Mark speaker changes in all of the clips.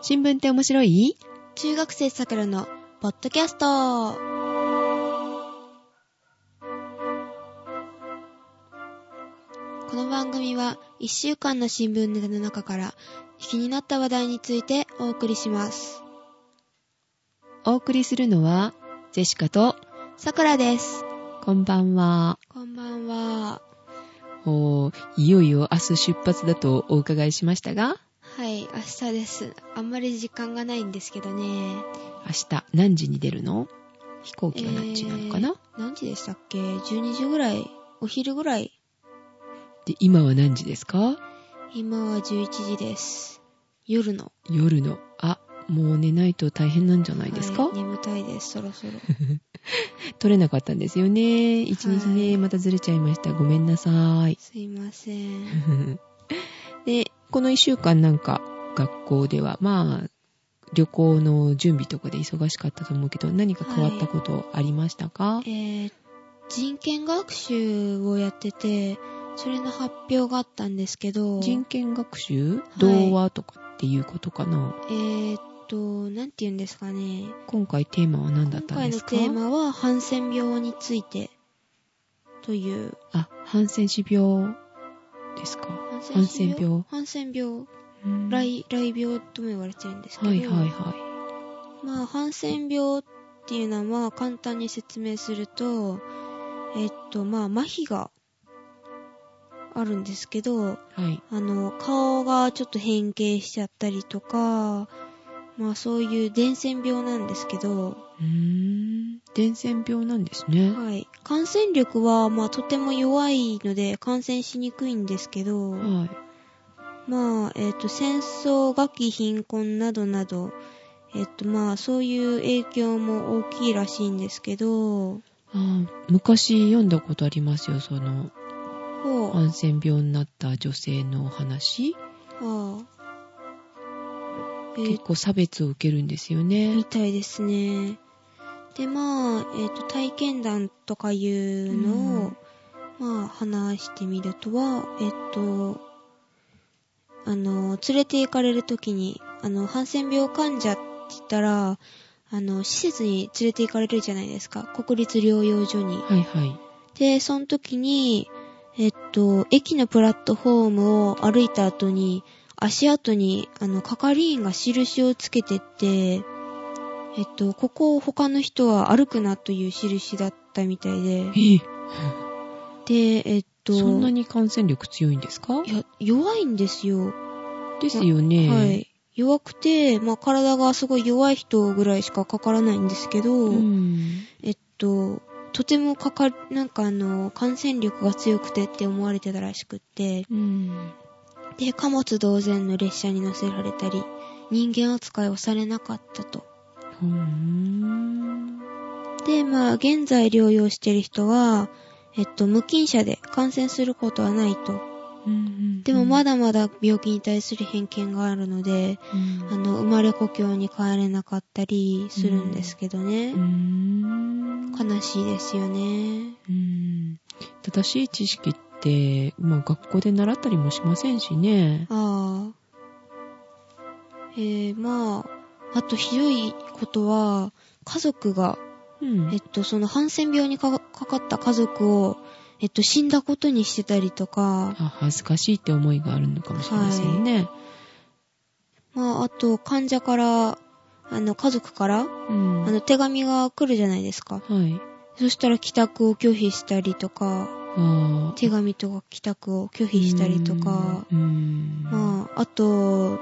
Speaker 1: 新聞って面白い？
Speaker 2: 中学生さくらのポッドキャストこの番組は1週間の新聞ネタの中から気になった話題についてお送りします。
Speaker 1: お送りするのは、ジェシカと、
Speaker 2: さくらです。
Speaker 1: こんばんは。
Speaker 2: こんばんは。
Speaker 1: おーいよいよ明日出発だとお伺いしましたが、
Speaker 2: はい、明日です。あんまり時間がないんですけどね。
Speaker 1: 明日何時に出るの？飛行機は何時なのかな、
Speaker 2: えー何時でしたっけ ?12 時ぐらい？お昼ぐらい？
Speaker 1: で、今は何時ですか？
Speaker 2: 今は11時です。夜の。
Speaker 1: 夜の。あ、もう寝ないと大変なんじゃないですか、
Speaker 2: はい眠たいです、そろそろ。
Speaker 1: 取れなかったんですよね。一日ね、
Speaker 2: はい
Speaker 1: またずれちゃいました。ごめんなさい。
Speaker 2: すいません。
Speaker 1: で、この一週間なんか学校では、まあ、旅行の準備とかで忙しかったと思うけど、何か変わったことありましたか、
Speaker 2: えー、人権学習をやってて、それの発表があったんですけど、
Speaker 1: 人権学習？
Speaker 2: い。
Speaker 1: 童話とかっていうことかな、
Speaker 2: えーっと、なんて言うんですかね。
Speaker 1: 今回テーマは何だ
Speaker 2: 今
Speaker 1: ったんですか？
Speaker 2: 回のテーマは、ハンセン病について、という。
Speaker 1: あ、ハンセン氏病ですか？ハンセン病？
Speaker 2: ハンセン病。
Speaker 1: うん
Speaker 2: 雷、雷病とも言われてるんですけど、
Speaker 1: はいはいは
Speaker 2: まあ、ハンセン病っていうのは、まあ、簡単に説明すると、えっと、まあ、麻痺があるんですけど、
Speaker 1: い。はい。
Speaker 2: あの、顔がちょっと変形しちゃったりとか、まあ、そういう伝染病なんですけど、
Speaker 1: うーん。伝染病なんですね。
Speaker 2: はい。感染力は、まあ、とても弱いので、感染しにくいんですけど、
Speaker 1: はい。
Speaker 2: まあ、えっ、と、戦争、餓鬼、貧困などなど、えっ、と、まあ、そういう影響も大きいらしいんですけど、
Speaker 1: あー昔読んだことありますよ、その、ハンセン病になった女性のお話？
Speaker 2: ああ。えー
Speaker 1: 結構差別を受けるんですよね
Speaker 2: み。たいですね。で、まあ、えっ、と、体験談とかいうのを、まあ、話してみるとは、えっ、と、あの、連れて行かれるときに、あの、ハンセン病患者って言ったら、あの、施設に連れて行かれるじゃないですか。国立療養所に。
Speaker 1: はいはい。
Speaker 2: で、その時に、えっと、駅のプラットフォームを歩いた後に、足跡に、あの、係員が印をつけてって、えっと、ここを他の人は歩くなという印だったみたいで、
Speaker 1: え
Speaker 2: で、えっと、
Speaker 1: そんなに感染力強いんですか？
Speaker 2: いや、弱いんですよ。
Speaker 1: ですよね。
Speaker 2: はい。弱くて、まあ、体がすごい弱い人ぐらいしかかからないんですけど、
Speaker 1: うん。
Speaker 2: えっと、とてもかか、なんかあの、感染力が強くてって思われてたらしくって、
Speaker 1: うん。
Speaker 2: で、貨物同然の列車に乗せられたり、人間扱いをされなかったと。で、まあ、現在療養してる人は、えっと、無菌者で感染することはないと。でもま
Speaker 1: だ、
Speaker 2: だまだ病気に対する偏見があるので、あの、生まれ故郷に帰れなかったりするんですけどね。
Speaker 1: うーん。
Speaker 2: 悲しいですよね。
Speaker 1: うん。正しい知識って、まあ学校で習ったりもしませんしね。
Speaker 2: ああ。えー、まあ、あとひどいことは、家族が、
Speaker 1: うん。
Speaker 2: えっと、そのハンセン病にかかかった家族を、えっと、死んだことにしてたりとか、
Speaker 1: あ恥ずかしいって思いがあるのかもしれませんね。
Speaker 2: まあ、あと、患者から、あの、家族から、
Speaker 1: うん。
Speaker 2: あの、手紙が来るじゃないですか。
Speaker 1: はい。
Speaker 2: そしたら帰宅を拒否したりとか、
Speaker 1: あ
Speaker 2: 手紙とか帰宅を拒否したりとか、
Speaker 1: うん。
Speaker 2: まあ、あと、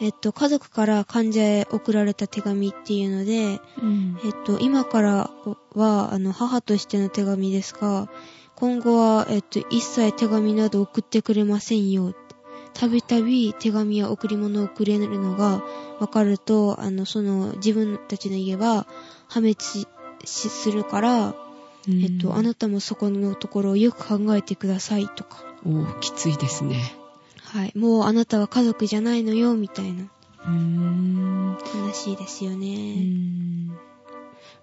Speaker 2: えっと、家族から患者へ送られた手紙っていうので、
Speaker 1: うん。
Speaker 2: えっと、今からは、あの、母としての手紙ですが、今後は、えっと、一切手紙など送ってくれませんよ。たびたび手紙や贈り物をくれるのが分かると、あの、その、自分たちの家は破滅しするから、えっと、あなたもそこのところをよく考えてくださいとか。
Speaker 1: おーきついですね。
Speaker 2: はい。もうあなたは家族じゃないのよ、みたいな。
Speaker 1: うーん。
Speaker 2: 悲しいですよ
Speaker 1: う
Speaker 2: ね。
Speaker 1: ん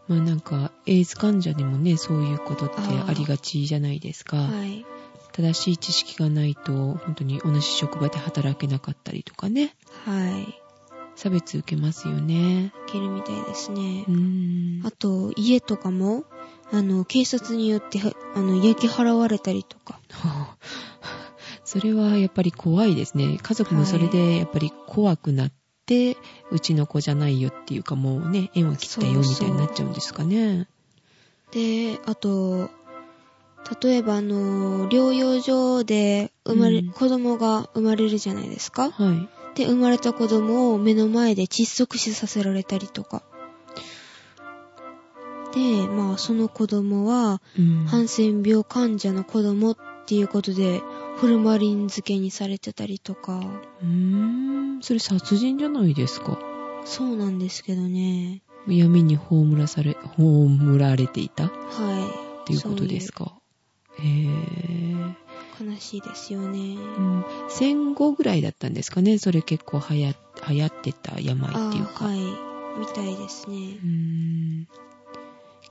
Speaker 1: まあなんか、エイズ患者にもね、そういうことってありがちじゃないですか。
Speaker 2: はい。
Speaker 1: 正しい知識がないと、本当に同じ職場で働けなかったりとかね。
Speaker 2: はい。
Speaker 1: 差別受けますよね。
Speaker 2: 受けるみたいですね
Speaker 1: う。ん。
Speaker 2: あと、家とかも、あの、警察によって、あの、焼き払われたりとか。
Speaker 1: は あそれはやっぱり怖いですね。家族もそれでやっぱり怖くなって、うちの子じゃないよっていうかもうね、縁を切ったよみたいになっちゃうんですかね。
Speaker 2: で、あと、例えばあの、療養所で生まれ、
Speaker 1: うん
Speaker 2: 子供が生まれるじゃないですか。
Speaker 1: はい。
Speaker 2: で、生まれた子供を目の前で窒息死させられたりとか。で、まあ、その子供は、
Speaker 1: うん。
Speaker 2: ハンセン病患者の子供っていうことで、ホルマリン漬けにされてたりとか。
Speaker 1: うーん。それ殺人じゃないですか。
Speaker 2: そうなんですけどね。
Speaker 1: 闇に葬らされ、葬られていた？っ
Speaker 2: はい。
Speaker 1: ていうことですか。へぇ
Speaker 2: そういう悲しいですよね。
Speaker 1: うん。戦後ぐらいだったんですかね？それ結構流行流行ってた病
Speaker 2: あ
Speaker 1: っていうか。
Speaker 2: はい。みたいですね
Speaker 1: う。ーん。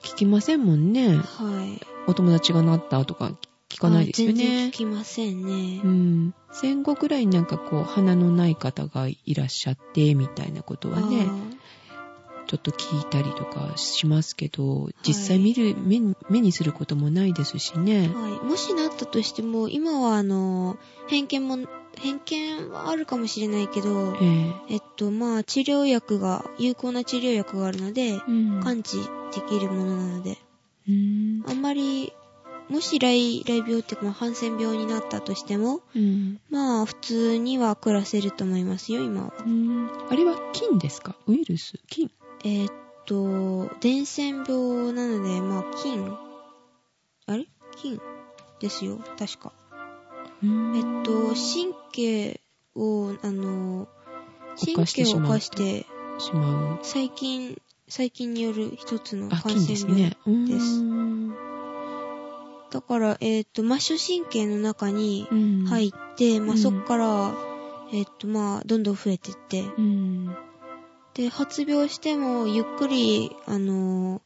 Speaker 1: 聞きませんもんね。
Speaker 2: はい。
Speaker 1: お友達がなったとか聞かないですよ
Speaker 2: あ全然
Speaker 1: ね
Speaker 2: 聞。きませんね
Speaker 1: う。ん。戦後ぐらいになんかこう、鼻のない方がいらっしゃって、みたいなことはね、ちょっと聞いたりとかしますけど、実際見る、目に目にすることもないですしね。
Speaker 2: はい。もしなったとしても、今はあの、偏見も、偏見はあるかもしれないけど、
Speaker 1: ええ
Speaker 2: えっと、まあ、治療薬が、有効な治療薬があるので、
Speaker 1: うん。
Speaker 2: 完治できるものなので、
Speaker 1: うん。
Speaker 2: あんまり、もし来、来病っていうか、まあ、ハンセン病になったとしても、
Speaker 1: うん。
Speaker 2: まあ、普通には暮らせると思いますよ、今は。
Speaker 1: うん。あれは菌ですか？ウイルス？菌？
Speaker 2: えーっと、伝染病なので、まあ、菌あれ？菌ですよ、確か。えっと、神経を、あの、神経を犯して、
Speaker 1: しまう。
Speaker 2: 細菌、細菌による一つの
Speaker 1: あ、
Speaker 2: 感染病。です
Speaker 1: ん。
Speaker 2: だから、えーっと、末梢神経の中に
Speaker 1: うん。
Speaker 2: 入って、まあ、
Speaker 1: うん
Speaker 2: そっから、えーっと、まあ、どんどん増えていって、
Speaker 1: うん。
Speaker 2: で、発病しても、ゆっくり、あの、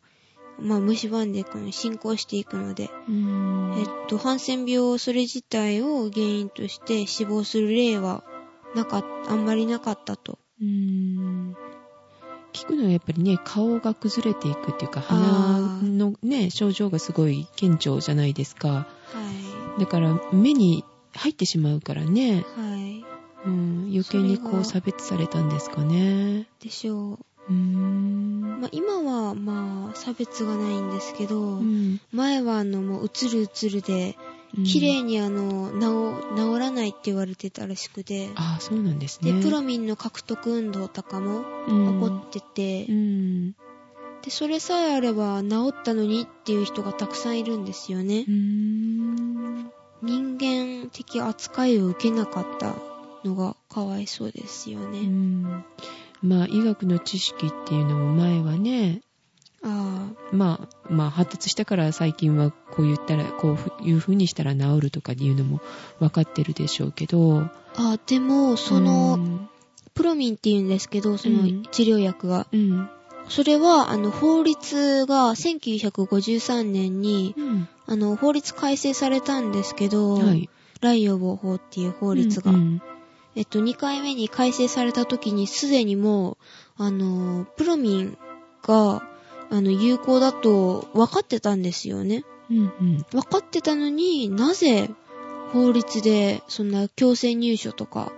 Speaker 2: まあ、蝕んでの、進行していくので、
Speaker 1: うん。
Speaker 2: えっと、ハンセン病、それ自体を原因として死亡する例は、なかっあんまりなかったと。
Speaker 1: 聞くのはやっぱりね、顔が崩れていくっていうか、鼻のね、症状がすごい顕著じゃないですか。
Speaker 2: は
Speaker 1: だから、目に入ってしまうからね、
Speaker 2: い。はい。
Speaker 1: うん、余計にこう差別されたんですかね。
Speaker 2: でしょう。
Speaker 1: うーん。
Speaker 2: まあ、今は、まあ、差別がないんですけど、
Speaker 1: うん
Speaker 2: 前は、あの、もう、うつるうつるで、綺麗に、あの、治、治らないって言われてたらしくて、
Speaker 1: ああ、そうなんです
Speaker 2: で、
Speaker 1: ね。
Speaker 2: プロミンの獲得運動とかも
Speaker 1: うん
Speaker 2: 起こってて、
Speaker 1: うん。
Speaker 2: で、それさえあれば治ったのにっていう人がたくさんいるんですよね。人間的扱いを受けなかったのがかわいそうですよ
Speaker 1: う
Speaker 2: ね。
Speaker 1: んまあ、医学の知識っていうのも前はね、
Speaker 2: あ
Speaker 1: まあ、まあ、発達したから最近はこう言ったら、こういう風にしたら治るとかいうのも分かってるでしょうけど、
Speaker 2: あ。あでも、その、
Speaker 1: うん、
Speaker 2: プロミンって言うんですけど、その
Speaker 1: うん
Speaker 2: 治療薬が。
Speaker 1: うん。
Speaker 2: それは、あの、法律が1953年に、
Speaker 1: うん。
Speaker 2: あの、法律改正されたんですけど、
Speaker 1: はい。
Speaker 2: 来予防法っていう法律が。
Speaker 1: うんうん
Speaker 2: えっと、2回目に改正された時にすでにもう、あの、プロミンが、あの、有効だと分かってたんですよね。
Speaker 1: うんうん。
Speaker 2: 分かってたのになぜ法律でそんな強制入所とか、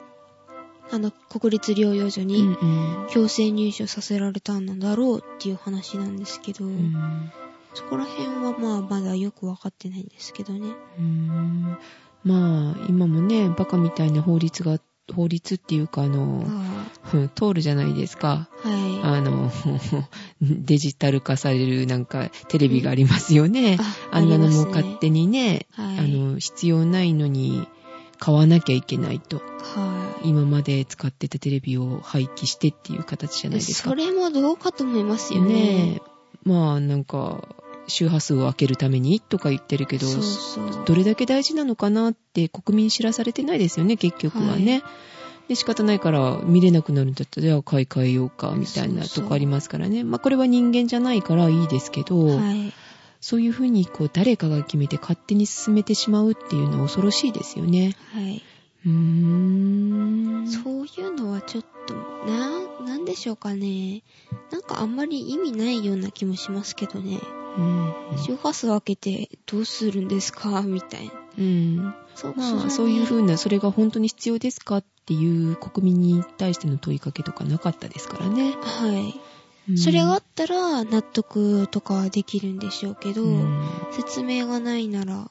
Speaker 2: あの、国立療養所
Speaker 1: うん
Speaker 2: に
Speaker 1: うん
Speaker 2: 強制入所させられたんだろうっていう話なんですけど、
Speaker 1: うん
Speaker 2: そこら辺はまあまだよく分かってないんですけどね。
Speaker 1: うんまあ、今もね、バカみたいな法律が、法律っていうか、あの、
Speaker 2: あ
Speaker 1: うん通るじゃないですか。
Speaker 2: あはい。
Speaker 1: あの、デジタル化されるなんかテレビがありますよね。あんなのも勝手にね、
Speaker 2: はい。
Speaker 1: あの、必要ないのに買わなきゃいけないと。
Speaker 2: はい。
Speaker 1: 今まで使ってたテレビを廃棄してっていう形じゃないですか。
Speaker 2: それもどうかと思いますよね。
Speaker 1: ねえ。まあなんか、周波数を開けるためにとか言ってるけど。どれだけ大事なのかなって国民知らされてないですよね、結局はね。で仕方ないから見れなくなるんだったら、じゃあ買い替えようか、みたいなとこありますからね。まあこれは人間じゃないからいいですけど、
Speaker 2: はい。
Speaker 1: そういうふうにこう誰かが決めて勝手に進めてしまうっていうのは恐ろしいですよね。
Speaker 2: はい。
Speaker 1: うーん。
Speaker 2: そういうのはちょっと、な、なんでしょうかね。なんかあんまり意味ないような気もしますけどね。
Speaker 1: うん。
Speaker 2: 周波数を開けてどうするんですか？みたいな。
Speaker 1: うん。
Speaker 2: そう
Speaker 1: まあ、そういうふうな、それが本当に必要ですかっていう国民に対しての問いかけとかなかったですからね。
Speaker 2: はい。
Speaker 1: うん
Speaker 2: それがあったら納得とかはできるんでしょうけど、
Speaker 1: うん
Speaker 2: 説明がないなら、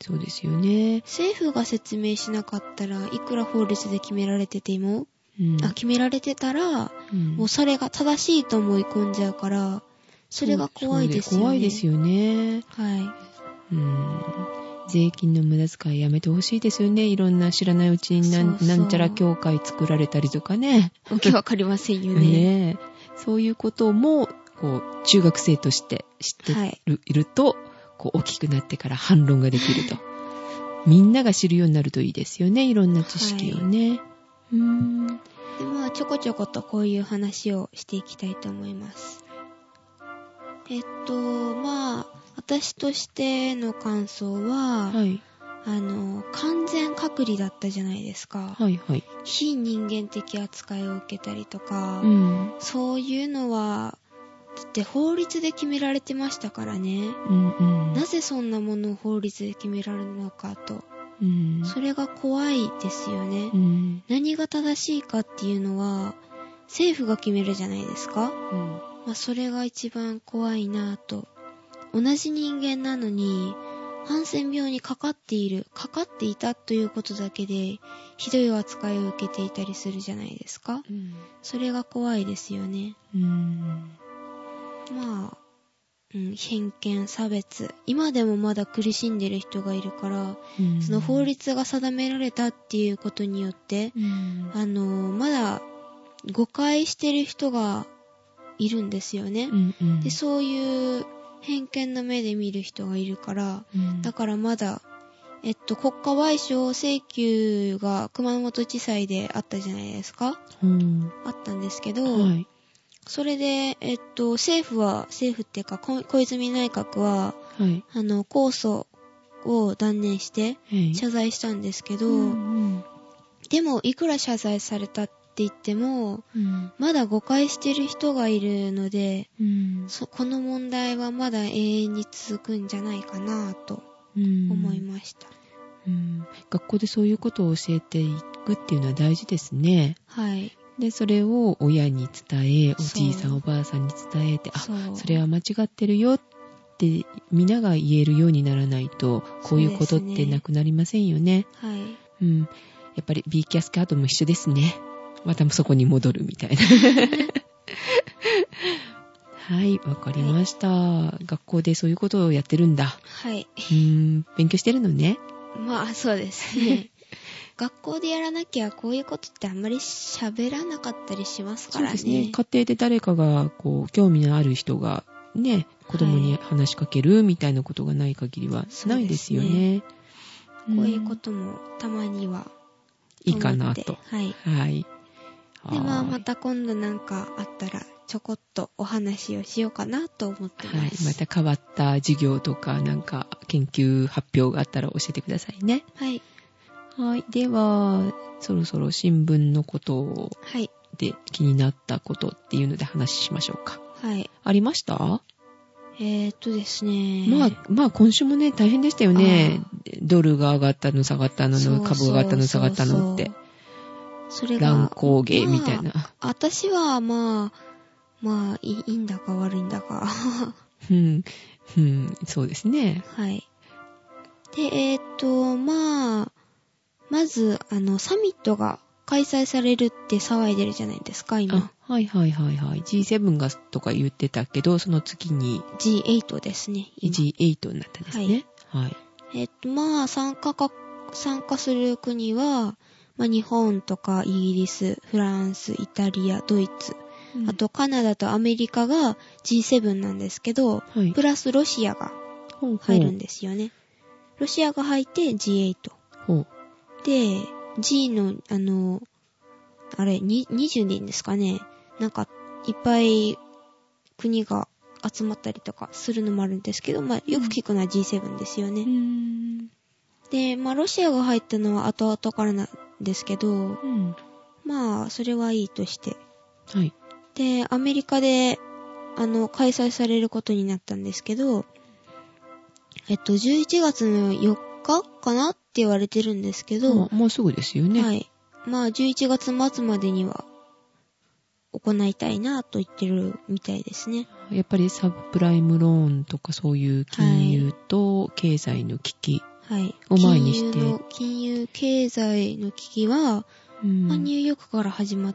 Speaker 1: そうですよね。
Speaker 2: 政府が説明しなかったらいくら法律で決められてても、
Speaker 1: うん
Speaker 2: あ、決められてたら、
Speaker 1: うん
Speaker 2: もうそれが正しいと思い込んじゃうから、それが怖いですよね。
Speaker 1: 怖いですよね。
Speaker 2: は
Speaker 1: うん。税金の無駄遣いやめてほしいですよね。いろんな知らないうちになんちゃら協会作られたりとかね。
Speaker 2: い。わけわかりませんよね。
Speaker 1: ねえそういうことも、こう、中学生として知って
Speaker 2: はい。
Speaker 1: る,、い、ると、こう、大きくなってから反論ができると。みんなが知るようになるといいですよね。いろんな知識をね。うーん。
Speaker 2: で、まあ、ちょこちょことこういう話をしていきたいと思います。えっと、まあ、私としての感想は、
Speaker 1: はい。
Speaker 2: あの、完全隔離だったじゃないですか。
Speaker 1: はいはい。
Speaker 2: 非人間的扱いを受けたりとか、
Speaker 1: うん。
Speaker 2: そういうのは、だって法律で決められてましたからね。
Speaker 1: うんうん。
Speaker 2: なぜそんなものを法律で決められるのかと。
Speaker 1: うん。
Speaker 2: それが怖いですよね。
Speaker 1: うん。
Speaker 2: 何が正しいかっていうのは、政府が決めるじゃないですか。
Speaker 1: うん。
Speaker 2: まあ、それが一番怖いなぁと。同じ人間なのに、ハンセン病にかかっている、かかっていたということだけで、ひどい扱いを受けていたりするじゃないですか。
Speaker 1: うん。
Speaker 2: それが怖いですよね。
Speaker 1: うん。
Speaker 2: まあ、うん、偏見、差別。今でもまだ苦しんでる人がいるから、
Speaker 1: うん
Speaker 2: その法律が定められたっていうことによって、
Speaker 1: うん。
Speaker 2: あの、まだ誤解してる人がいるんですよね。
Speaker 1: うんうん。
Speaker 2: で、そういう偏見の目で見る人がいるから、
Speaker 1: うん
Speaker 2: だからまだ、えっと、国家賠償請求が熊本地裁であったじゃないですか
Speaker 1: うん。
Speaker 2: あったんですけど、
Speaker 1: はい。
Speaker 2: それで、えっと、政府は、政府っていうか、こ小泉内閣は、
Speaker 1: はい。
Speaker 2: あの、控訴を断念して、
Speaker 1: はい。
Speaker 2: 謝罪したんですけど、
Speaker 1: うん
Speaker 2: でも、いくら謝罪されたって言っても、
Speaker 1: うん。
Speaker 2: まだ誤解してる人がいるので、
Speaker 1: うん。
Speaker 2: そこの問題はまだ永遠に続くんじゃないかなと
Speaker 1: うん
Speaker 2: 思いました。
Speaker 1: うん。学校でそういうことを教えていくっていうのは大事ですね。
Speaker 2: はい。
Speaker 1: で、それを親に伝え、おじいさんおばあさんに伝えて、あ、
Speaker 2: そ
Speaker 1: れは間違ってるよって皆が言えるようにならないと、こういうことってなくなりませんよね。
Speaker 2: はい。
Speaker 1: うん。やっぱり B キャスカードも一緒ですね。またそこに戻るみたいな。はい、わかりました、学校でそういうことをやってるんだ。
Speaker 2: はい。
Speaker 1: うーん、勉強してるのね。
Speaker 2: まあ、そうですね。学校でやらなきゃこういうことってあんまり喋らなかったりしますからね。
Speaker 1: そうですね。家庭で誰かが、こう、興味のある人が、ね、子供に話しかけるみたいなことがない限りはないですよね。
Speaker 2: こういうこともたまには。
Speaker 1: いいかなと。
Speaker 2: はい。
Speaker 1: はい。
Speaker 2: で、ままた今度なんかあったら、ちょこっとお話をしようかなと思って
Speaker 1: はい。
Speaker 2: ます。
Speaker 1: また変わった授業とか、なんか、研究発表があったら教えてくださいね。
Speaker 2: はい。
Speaker 1: はい。では、そろそろ新聞のこと
Speaker 2: はい。
Speaker 1: で気になったことっていうので話しましょうか。
Speaker 2: はい。
Speaker 1: ありました？
Speaker 2: えーっとですね。
Speaker 1: まあ、まあ今週もね、大変でしたよね。ドルが上がったの、下がったの、
Speaker 2: そうそう
Speaker 1: 株が上がったの、下がったのって。
Speaker 2: それが。
Speaker 1: 乱高下みたいな。
Speaker 2: まあ私は、まあ、まあいい、いいんだか悪いんだか。
Speaker 1: うん。うん、そうですね。
Speaker 2: はい。で、えーっと、まあ、まず、あの、サミットが開催されるって騒いでるじゃないですか、今
Speaker 1: あ。、はいはいはいはい。G7 がとか言ってたけど、その次に
Speaker 2: G8 ですね。今
Speaker 1: G8 になったんですね。はい。
Speaker 2: えっと、まあ、参加か、参加する国は、まあ、日本とかイギリス、フランス、イタリア、ドイツ、あ、とカナダとアメリカが G7 なんですけど、
Speaker 1: はい。
Speaker 2: プラスロシアが入るんですよね。ロシアが入って G8。
Speaker 1: ほう。
Speaker 2: で、G の、あの、あれ、に20人ですかね。なんか、いっぱい国が集まったりとかするのもあるんですけど、まあ、よく聞くのは G7 ですよね。
Speaker 1: うーん。
Speaker 2: で、まあ、ロシアが入ったのは後々からなんですけど、
Speaker 1: うん。
Speaker 2: まあ、それはいいとして。
Speaker 1: はい。
Speaker 2: で、アメリカで、あの、開催されることになったんですけど、えっと、11月の4日かなって言われてるんですけど、
Speaker 1: もうもうすぐですよね。
Speaker 2: はい。まあ、11月末までには行いたいなと言ってるみたいですね。
Speaker 1: やっぱりサブプライムローンとかそういう金融と経済の危機。
Speaker 2: はい。
Speaker 1: を前にして
Speaker 2: 金融の、金融経済の危機は、
Speaker 1: うん
Speaker 2: まあニューヨークから始ま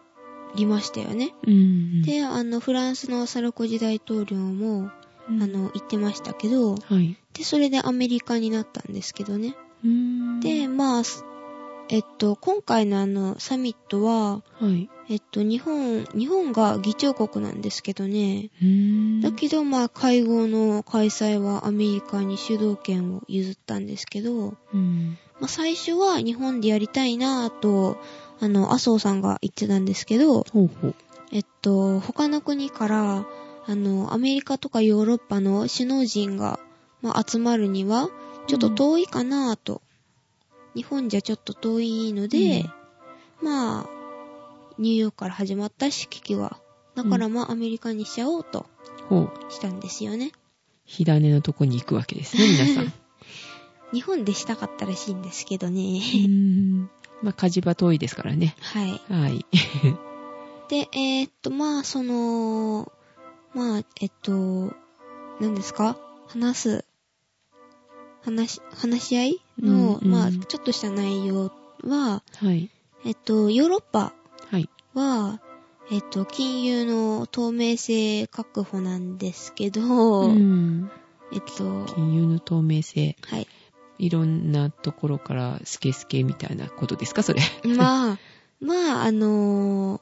Speaker 2: りましたよね。
Speaker 1: うん
Speaker 2: で、あの、フランスのサルコジ大統領も、
Speaker 1: うん
Speaker 2: あの、言ってましたけど、
Speaker 1: はい。
Speaker 2: で、それでアメリカになったんですけどね。
Speaker 1: うん
Speaker 2: で、まあ、すえっと、今回のあの、サミットは、
Speaker 1: はい。
Speaker 2: えっと、日本、日本が議長国なんですけどね。
Speaker 1: うん
Speaker 2: だけど、まあ、会合の開催はアメリカに主導権を譲ったんですけど、
Speaker 1: うん
Speaker 2: まあ、最初は日本でやりたいなぁと、あの、麻生さんが言ってたんですけど、
Speaker 1: ほうほう。
Speaker 2: えっと、他の国から、あの、アメリカとかヨーロッパの首脳陣が、まあ、集まるには、ちょっと遠いかなぁと。日本じゃちょっと遠いので、まあ、ニューヨークから始まった式機は、だからまあ、アメリカにしちゃおうと
Speaker 1: ほう。
Speaker 2: したんですよね。
Speaker 1: 火種のとこに行くわけですね、皆さん。
Speaker 2: 日本でしたかったらしいんですけどね。
Speaker 1: うんまあ、火事場遠いですからね。
Speaker 2: はい。
Speaker 1: はい。
Speaker 2: で、えーっと、まあ、その、まあ、えっと、何ですか？話す、話し、話し合いの、
Speaker 1: うんうん
Speaker 2: まあ、ちょっとした内容は、
Speaker 1: はい。
Speaker 2: えっと、ヨーロッパ
Speaker 1: は
Speaker 2: えっと、金融の透明性確保なんですけど、
Speaker 1: うん
Speaker 2: えっと、
Speaker 1: 金融の透明性。
Speaker 2: はい。
Speaker 1: いろんなところからスケスケみたいなことですか、それ？
Speaker 2: まあ、まあ、あの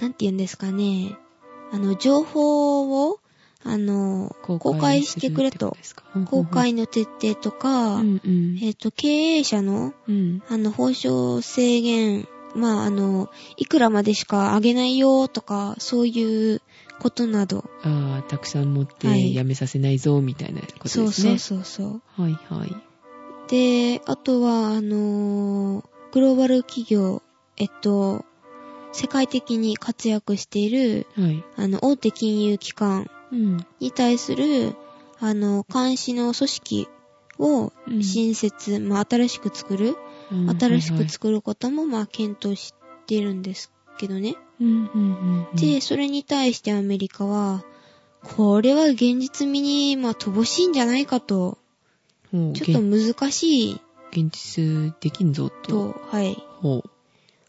Speaker 2: なんて言うんですかね。あの、情報を、あの公開してくれと。公開の徹底とか、
Speaker 1: うんうん。
Speaker 2: えっ、と、経営者の、
Speaker 1: うん。
Speaker 2: あの、報奨制限、まあ、あの、いくらまでしか上げないよとか、そういうことなど。
Speaker 1: ああ、たくさん持って
Speaker 2: はい
Speaker 1: やめさせないぞ、みたいなこと
Speaker 2: そう
Speaker 1: ですね。
Speaker 2: そうそうそう。
Speaker 1: はいはい。
Speaker 2: で、あとは、あのグローバル企業、えっと、世界的に活躍している、
Speaker 1: はい。
Speaker 2: あの、大手金融機関
Speaker 1: うん。
Speaker 2: に対する、あの、監視の組織を
Speaker 1: うん
Speaker 2: 新設、まあ、新しく作る、
Speaker 1: うん
Speaker 2: 新しく
Speaker 1: はい
Speaker 2: 作ることも、まあ、検討してるんですけどね。で、それに対してアメリカは、これは現実味に、まあ、乏しいんじゃないかと、ちょっと難しい
Speaker 1: 現実できんぞと。
Speaker 2: と、はい。
Speaker 1: ほ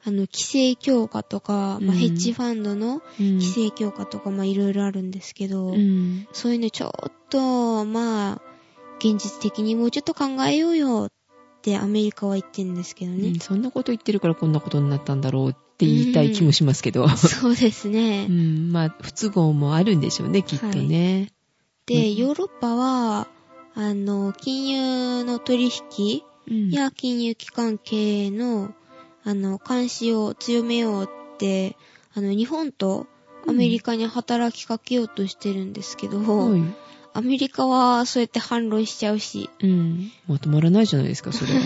Speaker 2: あの、規制強化とか、まあ、
Speaker 1: うん
Speaker 2: ヘッジファンドの規制強化とか、まあ、いろいろあるんですけど、
Speaker 1: うん。
Speaker 2: そういうのちょっと、まあ、現実的にもうちょっと考えようよってアメリカは言ってるんですけどね。
Speaker 1: うんそんなこと言ってるからこんなことになったんだろうって言いたい気もしますけど。
Speaker 2: そうです
Speaker 1: う
Speaker 2: ね。
Speaker 1: ん、まあ、不都合もあるんでしょうね、きっとね。
Speaker 2: で、
Speaker 1: うん
Speaker 2: ヨーロッパは、あの、金融の取引
Speaker 1: うん
Speaker 2: や金融機関経営の、あの、監視を強めようって、あの、日本とアメリカに働きかけようとしてるんですけど、
Speaker 1: はい。
Speaker 2: アメリカはそうやって反論しちゃうし、
Speaker 1: うん。まとまらないじゃないですか、それは。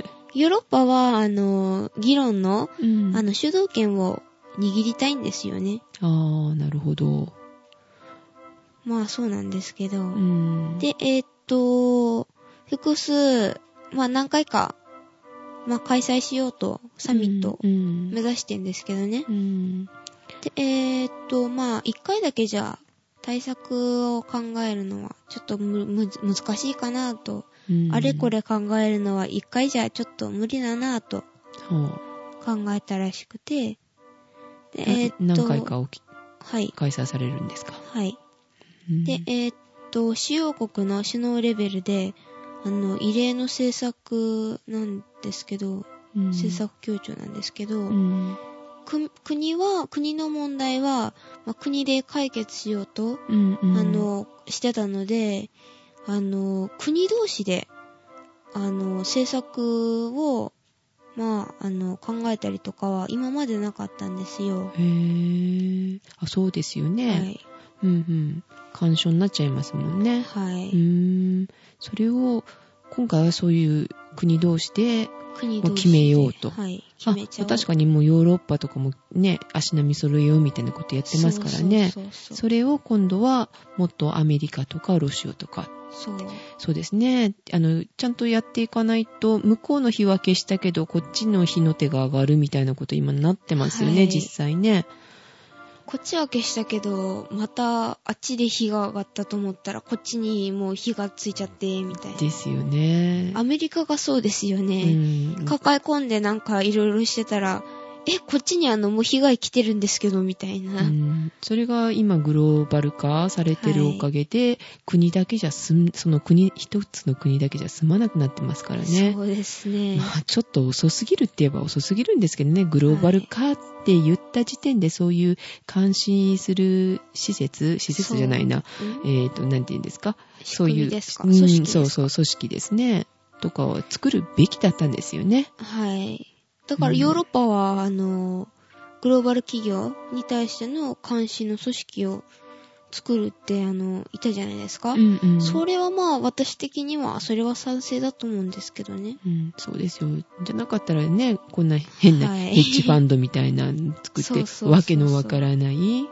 Speaker 2: ヨーロッパは、あの、議論の、
Speaker 1: うん
Speaker 2: あの、主導権を握りたいんですよね。
Speaker 1: あー、なるほど。
Speaker 2: まあ、そうなんですけど。
Speaker 1: うん。
Speaker 2: で、えーっと、複数、まあ何回か、まあ開催しようと、サミット
Speaker 1: うん。
Speaker 2: 目指してんですけどね。
Speaker 1: うん。
Speaker 2: で、えーっと、まあ一回だけじゃ対策を考えるのはちょっとむ、む、難しいかなと。
Speaker 1: うん
Speaker 2: あれこ。れ考えるのは一回じゃちょっと無理だなと
Speaker 1: は
Speaker 2: 考えたらしくて。で、
Speaker 1: あ
Speaker 2: えーっと、
Speaker 1: 何回か起き
Speaker 2: はい。
Speaker 1: 開催されるんですか？
Speaker 2: はい。
Speaker 1: うん
Speaker 2: で、えーっと、主要国の首脳レベルで、あの、異例の政策なんですけど、
Speaker 1: うん
Speaker 2: 政策協調なんですけど、
Speaker 1: うん。
Speaker 2: く国は、国の問題は、まあ国で解決しようと、
Speaker 1: うん。うん
Speaker 2: あ、の、してたので、あの、国同士で、あの、政策を、まあ、あの、考えたりとかは今までなかったんですよ。
Speaker 1: へー。あ、そうですよ
Speaker 2: は
Speaker 1: ね。
Speaker 2: い。
Speaker 1: うんうん。干渉になっちゃいますもんね。
Speaker 2: はい。
Speaker 1: うーん。それを、今回はそういう国同士で
Speaker 2: 国
Speaker 1: もう決めようと
Speaker 2: はい、
Speaker 1: あ
Speaker 2: 決めちゃ。
Speaker 1: 確かにもうヨーロッパとかもね、足並み揃えようみたいなことやってますからね。
Speaker 2: そうそうそう
Speaker 1: それを今度はもっとアメリカとかロシアとか、
Speaker 2: そう。
Speaker 1: そうですね。あの、ちゃんとやっていかないと、向こうの日は消したけど、こっちの日の手が上がるみたいなこと今なってますよね、
Speaker 2: はい
Speaker 1: 実際ね。
Speaker 2: こっちは消したけど、またあっちで火が上がったと思ったら、こっちにもう火がついちゃって、みたいな。
Speaker 1: ですよね。
Speaker 2: アメリカがそうですよ
Speaker 1: う
Speaker 2: ね。
Speaker 1: ん。
Speaker 2: 抱え込んでなんかいろいろしてたら、え、こっちにあのもう被害来てるんですけど、みたいな。
Speaker 1: うんそれが今グローバル化されてるおかげで、国だけじゃ住ん、その国、一つの国だけじゃ住まなくなってますからね。
Speaker 2: そうですね。
Speaker 1: まあ、ちょっと遅すぎるって言えば遅すぎるんですけどね、グローバル化って言った時点でそういう監視する施設、施設じゃないな、
Speaker 2: うん
Speaker 1: えっ、と、なんて言うんですか？そういう、うんそうそう、組織ですね。とかを作るべきだったんですよね。
Speaker 2: はい。だからヨーロッパは、あの、グローバル企業に対しての監視の組織を作るって、あの、いたじゃないですか。
Speaker 1: うんうん。
Speaker 2: それはまあ、私的には、それは賛成だと思うんですけどね。
Speaker 1: うん、そうですよ。じゃなかったらね、こんな変な
Speaker 2: はい
Speaker 1: ヘッジファンドみたいなの作って、わけのわからない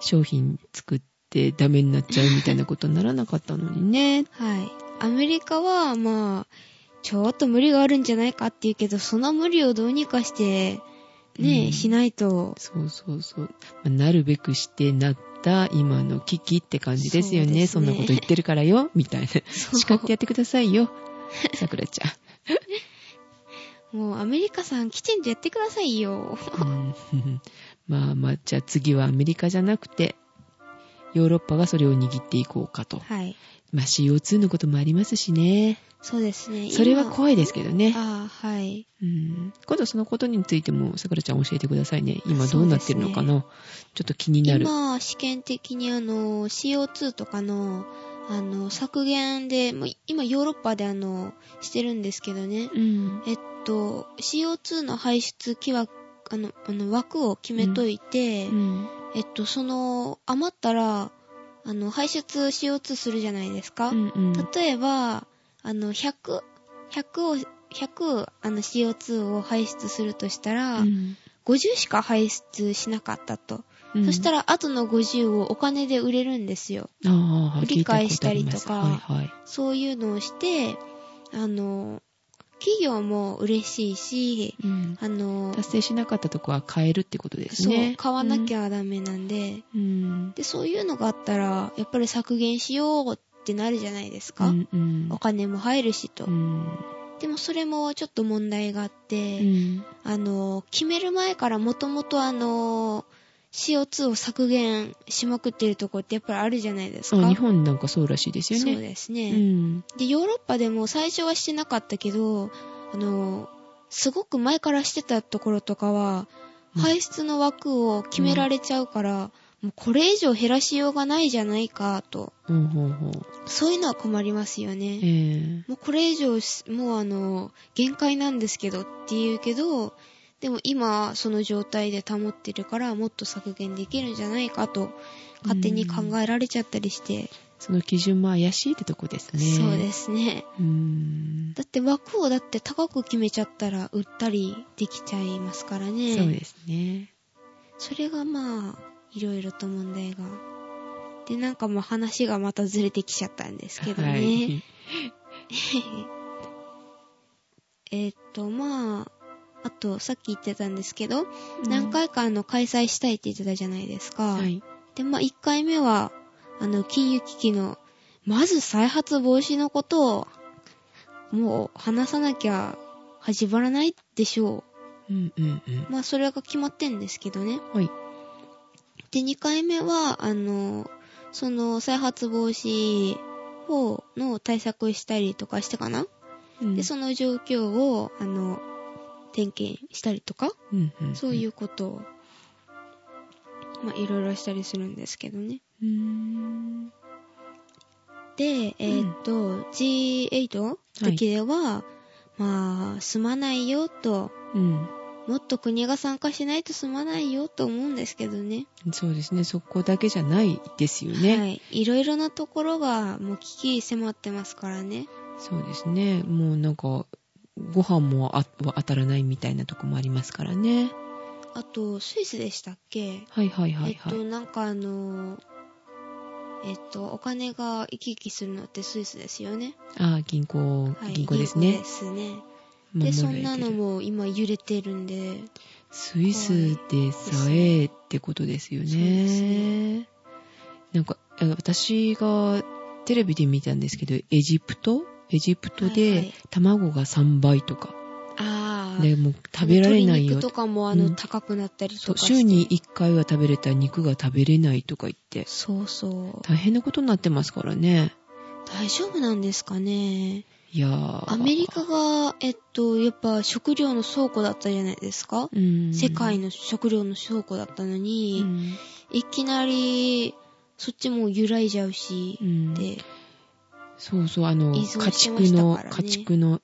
Speaker 1: 商品作ってダメになっちゃうみたいなことにならなかったのにね。
Speaker 2: はい。アメリカは、まあ、ちょっと無理があるんじゃないかって言うけど、その無理をどうにかして、ね、
Speaker 1: うん
Speaker 2: しないと。
Speaker 1: そうそうそう。まあなるべくしてなった今の危機って感じですよね。そ
Speaker 2: ね
Speaker 1: んなこと言ってるからよ、みたいな。叱ってやってくださいよ。さくらちゃ
Speaker 2: もう、アメリカさん、きちんとやってくださいよ。
Speaker 1: ん。うんまあまあ、じゃあ次はアメリカじゃなくて、ヨーロッパがそれを握っていこうかと。
Speaker 2: はい。
Speaker 1: まあ CO2 のこともありますしね。
Speaker 2: そうですね。
Speaker 1: それは
Speaker 2: 今
Speaker 1: 怖いですけどね。
Speaker 2: ああ、はい。
Speaker 1: うん、今度そのことについても、さくらちゃん教えてくださいね。今どうなってるのかな、ちょっと気になる。
Speaker 2: 今、試験的にあの、CO2 とかの、あの、削減で、もう今ヨーロッパであの、してるんですけどね。
Speaker 1: うん。
Speaker 2: えっと、CO2 の排出規枠、あの、あの枠を決めといて、
Speaker 1: うん。
Speaker 2: えっと、その、余ったら、あの、排出 CO2 するじゃないですか。
Speaker 1: うんうん。
Speaker 2: 例えば、あの、100、100を、100、あの、CO2 を排出するとしたら、
Speaker 1: うん
Speaker 2: 50しか排出しなかったと。
Speaker 1: うん
Speaker 2: そしたら、後の50をお金で売れるんですよ。
Speaker 1: ああ、
Speaker 2: 繰り返したりとか
Speaker 1: はいはい。
Speaker 2: そういうのをして、あの、企業も嬉しいし、
Speaker 1: うん
Speaker 2: あの、
Speaker 1: 達成しなかったとこは変えるってことです
Speaker 2: そう
Speaker 1: ね。、
Speaker 2: 買わなきゃダメなんで、
Speaker 1: うん。
Speaker 2: で、そういうのがあったら、やっぱり削減しようってなるじゃないですか。
Speaker 1: うんうん
Speaker 2: お金も入るしと。
Speaker 1: うん
Speaker 2: でもそれもちょっと問題があって、
Speaker 1: うん
Speaker 2: あの、決める前からもともとあの、CO2 を削減しまくってるとこってやっぱりあるじゃないですか。
Speaker 1: あ日本なんかそうらしいですよね。
Speaker 2: そうですね。
Speaker 1: うん。
Speaker 2: で、ヨーロッパでも最初はしてなかったけど、あの、すごく前からしてたところとかは、
Speaker 1: うん
Speaker 2: 排出の枠を決められちゃうから、もうこれ以上減らしようがないじゃないかと。
Speaker 1: ほうほうほう。
Speaker 2: そういうのは困りますよね。
Speaker 1: ええ
Speaker 2: もうこれ以上し、もうあの、限界なんですけどって言うけど、でも今その状態で保ってるからもっと削減できるんじゃないかと勝手に考えられちゃったりして、
Speaker 1: その基準も怪しいってとこですね。
Speaker 2: そうですね。だって枠をだって高く決めちゃったら売ったりできちゃいますからね。
Speaker 1: そうですね。
Speaker 2: それがまあ、いろいろと問題が。で、なんかまあ話がまたずれてきちゃったんですけどね。
Speaker 1: はい。
Speaker 2: えーっと、まあ、あと、さっき言ってたんですけど、何回かあの、開催したいって言ってたじゃないですか。
Speaker 1: はい。
Speaker 2: で、まあ、1回目は、あの、金融危機の、まず再発防止のことを、もう、話さなきゃ始まらないでしょ
Speaker 1: うんうんうん
Speaker 2: う。。まあ、それが決まってんですけどね。
Speaker 1: はい。
Speaker 2: で、2回目は、あの、その、再発防止法の対策をしたりとかしてかな、
Speaker 1: うん
Speaker 2: で、その状況を、あの、点検したりとか、
Speaker 1: うんうん
Speaker 2: そういうことを、まあ、いろいろしたりするんですけどね。で、えーっと、G8 の時では、まあ、済まないよと、
Speaker 1: うん。
Speaker 2: もっと国が参加しないと済まないよと思うんですけどね。
Speaker 1: そうですね。そこだけじゃないですよね。
Speaker 2: はい。いろいろなところがもう危機迫ってますからね。
Speaker 1: そうですね。もうなんか、ご飯もあ当たらないみたいなとこもありますからね。
Speaker 2: あと、スイスでしたっけ？
Speaker 1: はいはいはいはい。
Speaker 2: えっと、なんかあの、えっと、お金が行き来するのってスイスですよね。
Speaker 1: ああ、銀行、
Speaker 2: はい。
Speaker 1: 銀行ですね。
Speaker 2: ですね。で、そんなのも今揺れてるんで、
Speaker 1: スイスでさえってことですよね。
Speaker 2: ね
Speaker 1: なんか、あ私がテレビで見たんですけど、エジプトエジプトで
Speaker 2: い
Speaker 1: 卵が3倍とか。
Speaker 2: ああ。
Speaker 1: で、もう食べられないよ
Speaker 2: とかもあの、
Speaker 1: うん
Speaker 2: 高くなったりとかして。
Speaker 1: 週に1回は食べれた肉が食べれないとか言って、
Speaker 2: そうそう。
Speaker 1: 大変なことになってますからね。
Speaker 2: 大丈夫なんですかね。
Speaker 1: いやー。
Speaker 2: アメリカが、えっと、やっぱ食料の倉庫だったじゃないですか、
Speaker 1: うん、
Speaker 2: 世界の食料の倉庫だったのに、
Speaker 1: うん
Speaker 2: いきなり、そっちも揺らいじゃうし
Speaker 1: う、ん
Speaker 2: で、
Speaker 1: そうそう、あの、
Speaker 2: 依存
Speaker 1: 家畜の、家畜の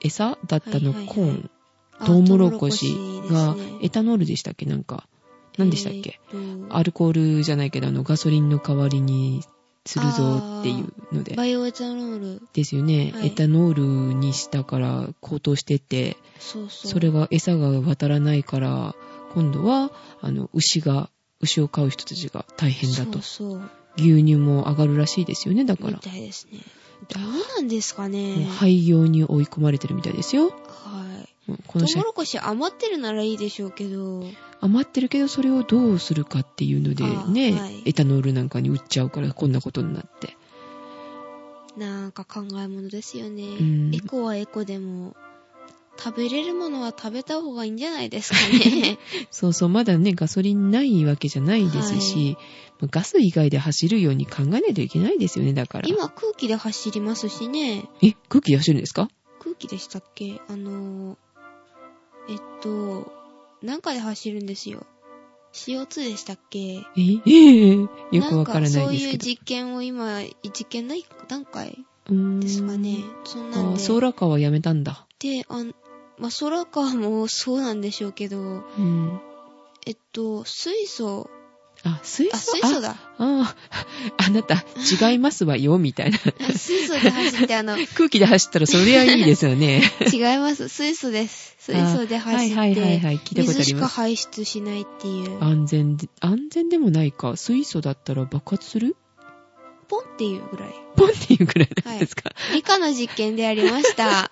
Speaker 1: 餌だったの、
Speaker 2: はいはいはい
Speaker 1: コーン、
Speaker 2: あ
Speaker 1: トウモロコシがエタノールでしたっけ？なんか。何でしたっけ、
Speaker 2: えー
Speaker 1: アルコールじゃないけど、あの、ガソリンの代わりにするぞっていうので。
Speaker 2: バイオエタノール。
Speaker 1: ですよね、
Speaker 2: はい
Speaker 1: エタノールにしたから高騰してて、
Speaker 2: そうそう。
Speaker 1: それが餌が渡らないから、今度は、あの、牛が、牛を飼う人たちが大変だと。
Speaker 2: そうそう。
Speaker 1: 牛乳も上がるらしいですよね、だか
Speaker 2: み
Speaker 1: ら。
Speaker 2: たいですね。どうなんですかね。
Speaker 1: 廃業に追い込まれてるみたいですよ。
Speaker 2: はい。
Speaker 1: この社
Speaker 2: トウモロコシ余ってるならいいでしょうけど、
Speaker 1: 余ってるけど、それをどうするかっていうので
Speaker 2: あ
Speaker 1: ね、
Speaker 2: はい
Speaker 1: エタノールなんかに売っちゃうから、こんなことになって。
Speaker 2: なんか考え物ですよね。
Speaker 1: ん
Speaker 2: エコはエコでも、食べれるものは食べた方がいいんじゃないですかね。
Speaker 1: そうそう、まだね、ガソリンないわけじゃないですし、まあガス以外で走るように考えないといけないですよね、だから。
Speaker 2: 今空気で走りますしね。
Speaker 1: え、空気で走るんですか？
Speaker 2: 空気でしたっけ？あのー、えっと、なんかで走るんですよ。CO2 でしたっけ？
Speaker 1: えええよくわからないです
Speaker 2: んかそういう
Speaker 1: けど。
Speaker 2: 実験を今、実験ない段階ですかね。そんなんで。
Speaker 1: あソーラーカーはやめたんだ。
Speaker 2: で、あんまあ、ソラカーもそうなんでしょうけど、
Speaker 1: うん。
Speaker 2: えっと、水素、
Speaker 1: あ、水素？
Speaker 2: あ、水素だ。
Speaker 1: ああ、あなた、違いますわよ、みたいな。
Speaker 2: 水素で走って、あの、違
Speaker 1: 空気で走ったらそりゃいいですよね。
Speaker 2: います。水素です。水素で走って、
Speaker 1: はいはいはいはい、聞いたことあ
Speaker 2: 水しか。排出しないっていう、
Speaker 1: 安全で、安全でもないか。水素だったら爆発する？
Speaker 2: ポンっていうぐらい。
Speaker 1: ポンっていうくらいなんですか？
Speaker 2: 理科の実験でありました。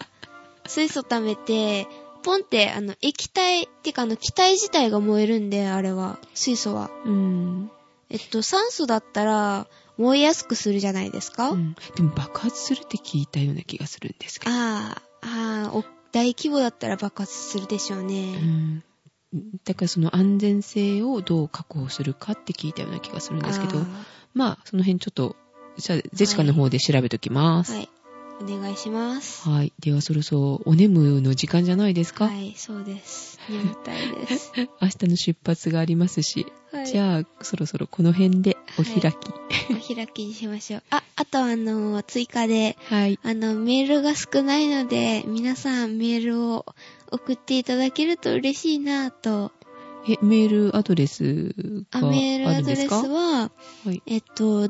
Speaker 2: 水素溜めて、ポンって、あの、液体、ってかあの、気体自体が燃えるんで、あれは、水素は。
Speaker 1: うん。
Speaker 2: えっと、酸素だったら、燃えやすくするじゃないですか、
Speaker 1: うんでも爆発するって聞いたような気がするんですけど。
Speaker 2: ああ、ああ、お大規模だったら爆発するでしょう
Speaker 1: う
Speaker 2: ね。
Speaker 1: ん。だからその安全性をどう確保するかって聞いたような気がするんですけど、
Speaker 2: あ
Speaker 1: まあ、その辺ちょっと、じゃあ、ジェシカの方で調べときます。
Speaker 2: ーはい。お願いします。
Speaker 1: はい。ではそろそろお眠の時間じゃないですか、
Speaker 2: はい、そうです。眠たいです。
Speaker 1: 明日の出発がありますし、
Speaker 2: はい。
Speaker 1: じゃあ、そろそろこの辺でお開き。
Speaker 2: お開きにしましょう。あ、あとあの、追加で、
Speaker 1: はい。
Speaker 2: あの、メールが少ないので、皆さんメールを送っていただけると嬉しいなぁと。
Speaker 1: え、メールアドレス
Speaker 2: あ、
Speaker 1: があ
Speaker 2: メールアドレス
Speaker 1: るんですか
Speaker 2: は、
Speaker 1: はい。
Speaker 2: えっと、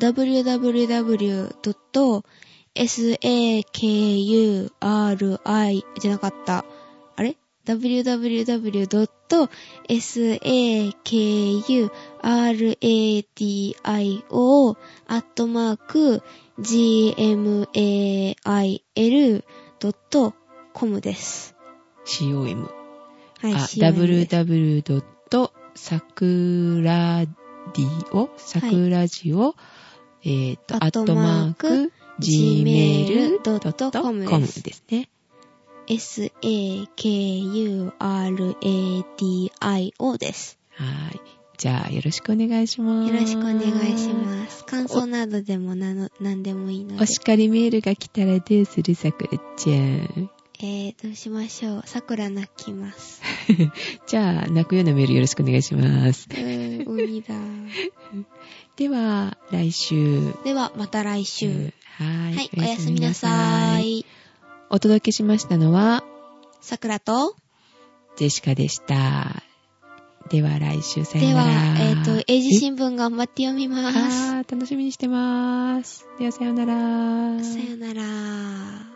Speaker 2: www.sakuri じゃなかった。あれ www.sakuradio アットマーク gmail.com です。
Speaker 1: com。
Speaker 2: はい、
Speaker 1: あ、
Speaker 2: COM です
Speaker 1: www.sakradio、桜えっ、と、アッ
Speaker 2: ト
Speaker 1: トマー
Speaker 2: ク、
Speaker 1: gmail.com ですね。
Speaker 2: sakuradio です。
Speaker 1: はい。じゃあ、よろしくお願いします。
Speaker 2: よろしくお願いします。感想などでもなの、なんでもいいので。
Speaker 1: お叱りメールが来たらどうするさくらちゃん。
Speaker 2: えー、どうしましょう。桜泣きます。
Speaker 1: じゃあ、泣くようなメールよろしくお願いします
Speaker 2: う。ーん、鬼だ。
Speaker 1: では、来週。
Speaker 2: では、また来週。
Speaker 1: はい。
Speaker 2: はい、おやすみなさ
Speaker 1: い。
Speaker 2: い。
Speaker 1: お届けしましたのは、
Speaker 2: 桜と、
Speaker 1: ジェシカでした。では来週さよなら。
Speaker 2: では、えっ、と、英字新聞頑張って読みます。
Speaker 1: あー楽しみにしてます。ではさよなら。
Speaker 2: さよなら。